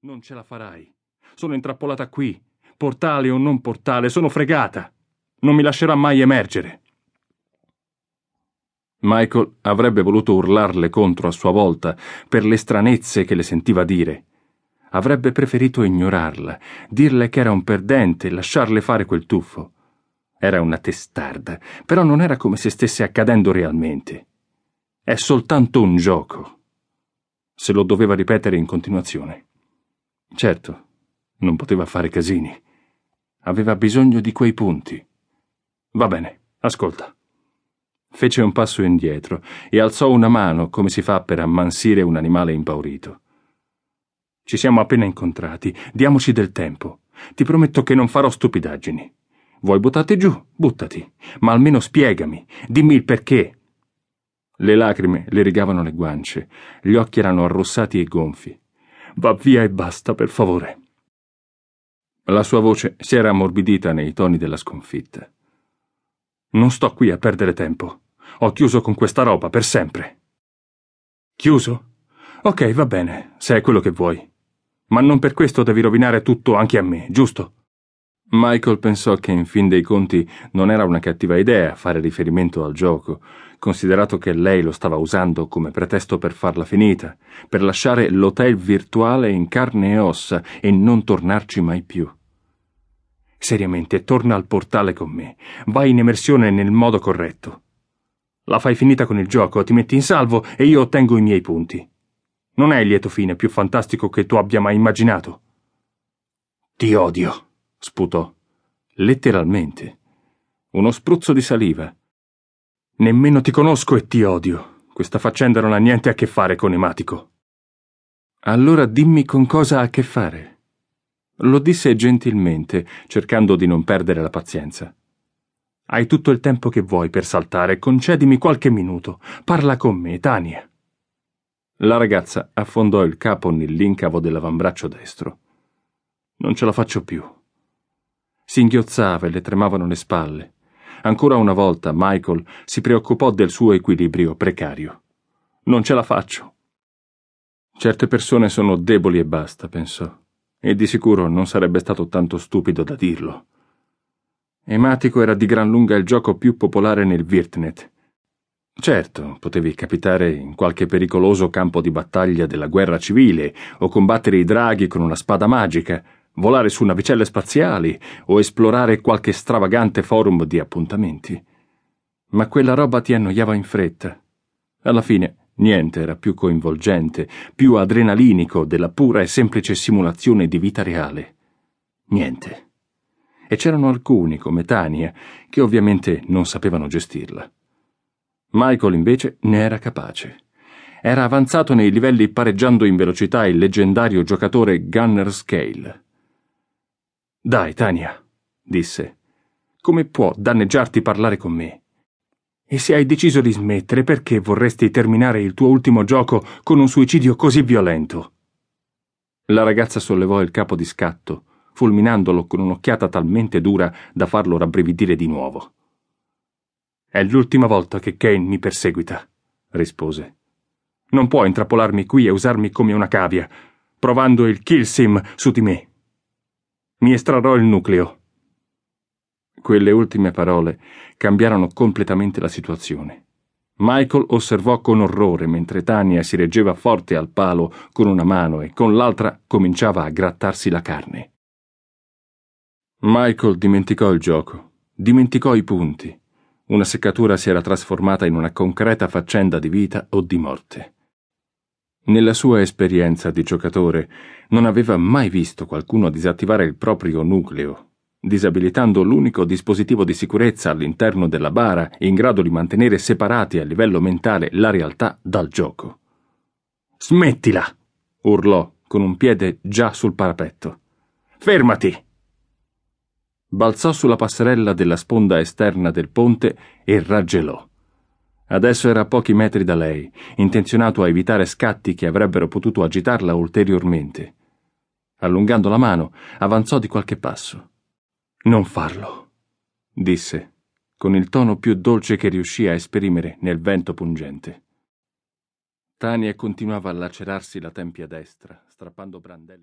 Non ce la farai. Sono intrappolata qui. Portale o non portale, sono fregata. Non mi lascerà mai emergere. Michael avrebbe voluto urlarle contro a sua volta per le stranezze che le sentiva dire. Avrebbe preferito ignorarla, dirle che era un perdente e lasciarle fare quel tuffo. Era una testarda, però non era come se stesse accadendo realmente. È soltanto un gioco. Se lo doveva ripetere in continuazione. Certo, non poteva fare casini. Aveva bisogno di quei punti. Va bene, ascolta. Fece un passo indietro e alzò una mano come si fa per ammansire un animale impaurito. Ci siamo appena incontrati, diamoci del tempo. Ti prometto che non farò stupidaggini. Vuoi buttarti giù? Buttati. Ma almeno spiegami. Dimmi il perché. Le lacrime le rigavano le guance, gli occhi erano arrossati e gonfi. Va via e basta, per favore. La sua voce si era ammorbidita nei toni della sconfitta. Non sto qui a perdere tempo. Ho chiuso con questa roba per sempre. Chiuso? Ok, va bene, se è quello che vuoi. Ma non per questo devi rovinare tutto anche a me, giusto? Michael pensò che in fin dei conti non era una cattiva idea fare riferimento al gioco, considerato che lei lo stava usando come pretesto per farla finita, per lasciare l'hotel virtuale in carne e ossa e non tornarci mai più. Seriamente, torna al portale con me. Vai in emersione nel modo corretto. La fai finita con il gioco, ti metti in salvo e io ottengo i miei punti. Non è il lieto fine più fantastico che tu abbia mai immaginato. Ti odio, sputò. Letteralmente. Uno spruzzo di saliva. Nemmeno ti conosco e ti odio. Questa faccenda non ha niente a che fare con Ematico. Allora dimmi con cosa ha a che fare. Lo disse gentilmente, cercando di non perdere la pazienza. Hai tutto il tempo che vuoi per saltare, concedimi qualche minuto. Parla con me, Tania. La ragazza affondò il capo nell'incavo dell'avambraccio destro. Non ce la faccio più. Singhiozzava e le tremavano le spalle. Ancora una volta Michael si preoccupò del suo equilibrio precario. Non ce la faccio. Certe persone sono deboli e basta, pensò e di sicuro non sarebbe stato tanto stupido da dirlo. Ematico era di gran lunga il gioco più popolare nel Virtnet. Certo, potevi capitare in qualche pericoloso campo di battaglia della guerra civile, o combattere i draghi con una spada magica, volare su navicelle spaziali, o esplorare qualche stravagante forum di appuntamenti. Ma quella roba ti annoiava in fretta. Alla fine Niente era più coinvolgente, più adrenalinico della pura e semplice simulazione di vita reale. Niente. E c'erano alcuni, come Tania, che ovviamente non sapevano gestirla. Michael invece ne era capace. Era avanzato nei livelli pareggiando in velocità il leggendario giocatore Gunner Scale. Dai, Tania, disse. Come può danneggiarti parlare con me? E se hai deciso di smettere, perché vorresti terminare il tuo ultimo gioco con un suicidio così violento? La ragazza sollevò il capo di scatto, fulminandolo con un'occhiata talmente dura da farlo rabbrividire di nuovo. È l'ultima volta che Kane mi perseguita, rispose. Non può intrappolarmi qui e usarmi come una cavia, provando il kill sim su di me. Mi estrarrò il nucleo quelle ultime parole cambiarono completamente la situazione. Michael osservò con orrore mentre Tania si reggeva forte al palo con una mano e con l'altra cominciava a grattarsi la carne. Michael dimenticò il gioco, dimenticò i punti. Una seccatura si era trasformata in una concreta faccenda di vita o di morte. Nella sua esperienza di giocatore non aveva mai visto qualcuno disattivare il proprio nucleo disabilitando l'unico dispositivo di sicurezza all'interno della bara in grado di mantenere separati a livello mentale la realtà dal gioco. Smettila! urlò con un piede già sul parapetto. Fermati! Balzò sulla passerella della sponda esterna del ponte e raggelò. Adesso era a pochi metri da lei, intenzionato a evitare scatti che avrebbero potuto agitarla ulteriormente. Allungando la mano, avanzò di qualche passo. Non farlo, disse, con il tono più dolce che riuscì a esprimere nel vento pungente. Tania continuava a lacerarsi la tempia destra, strappando brandelli.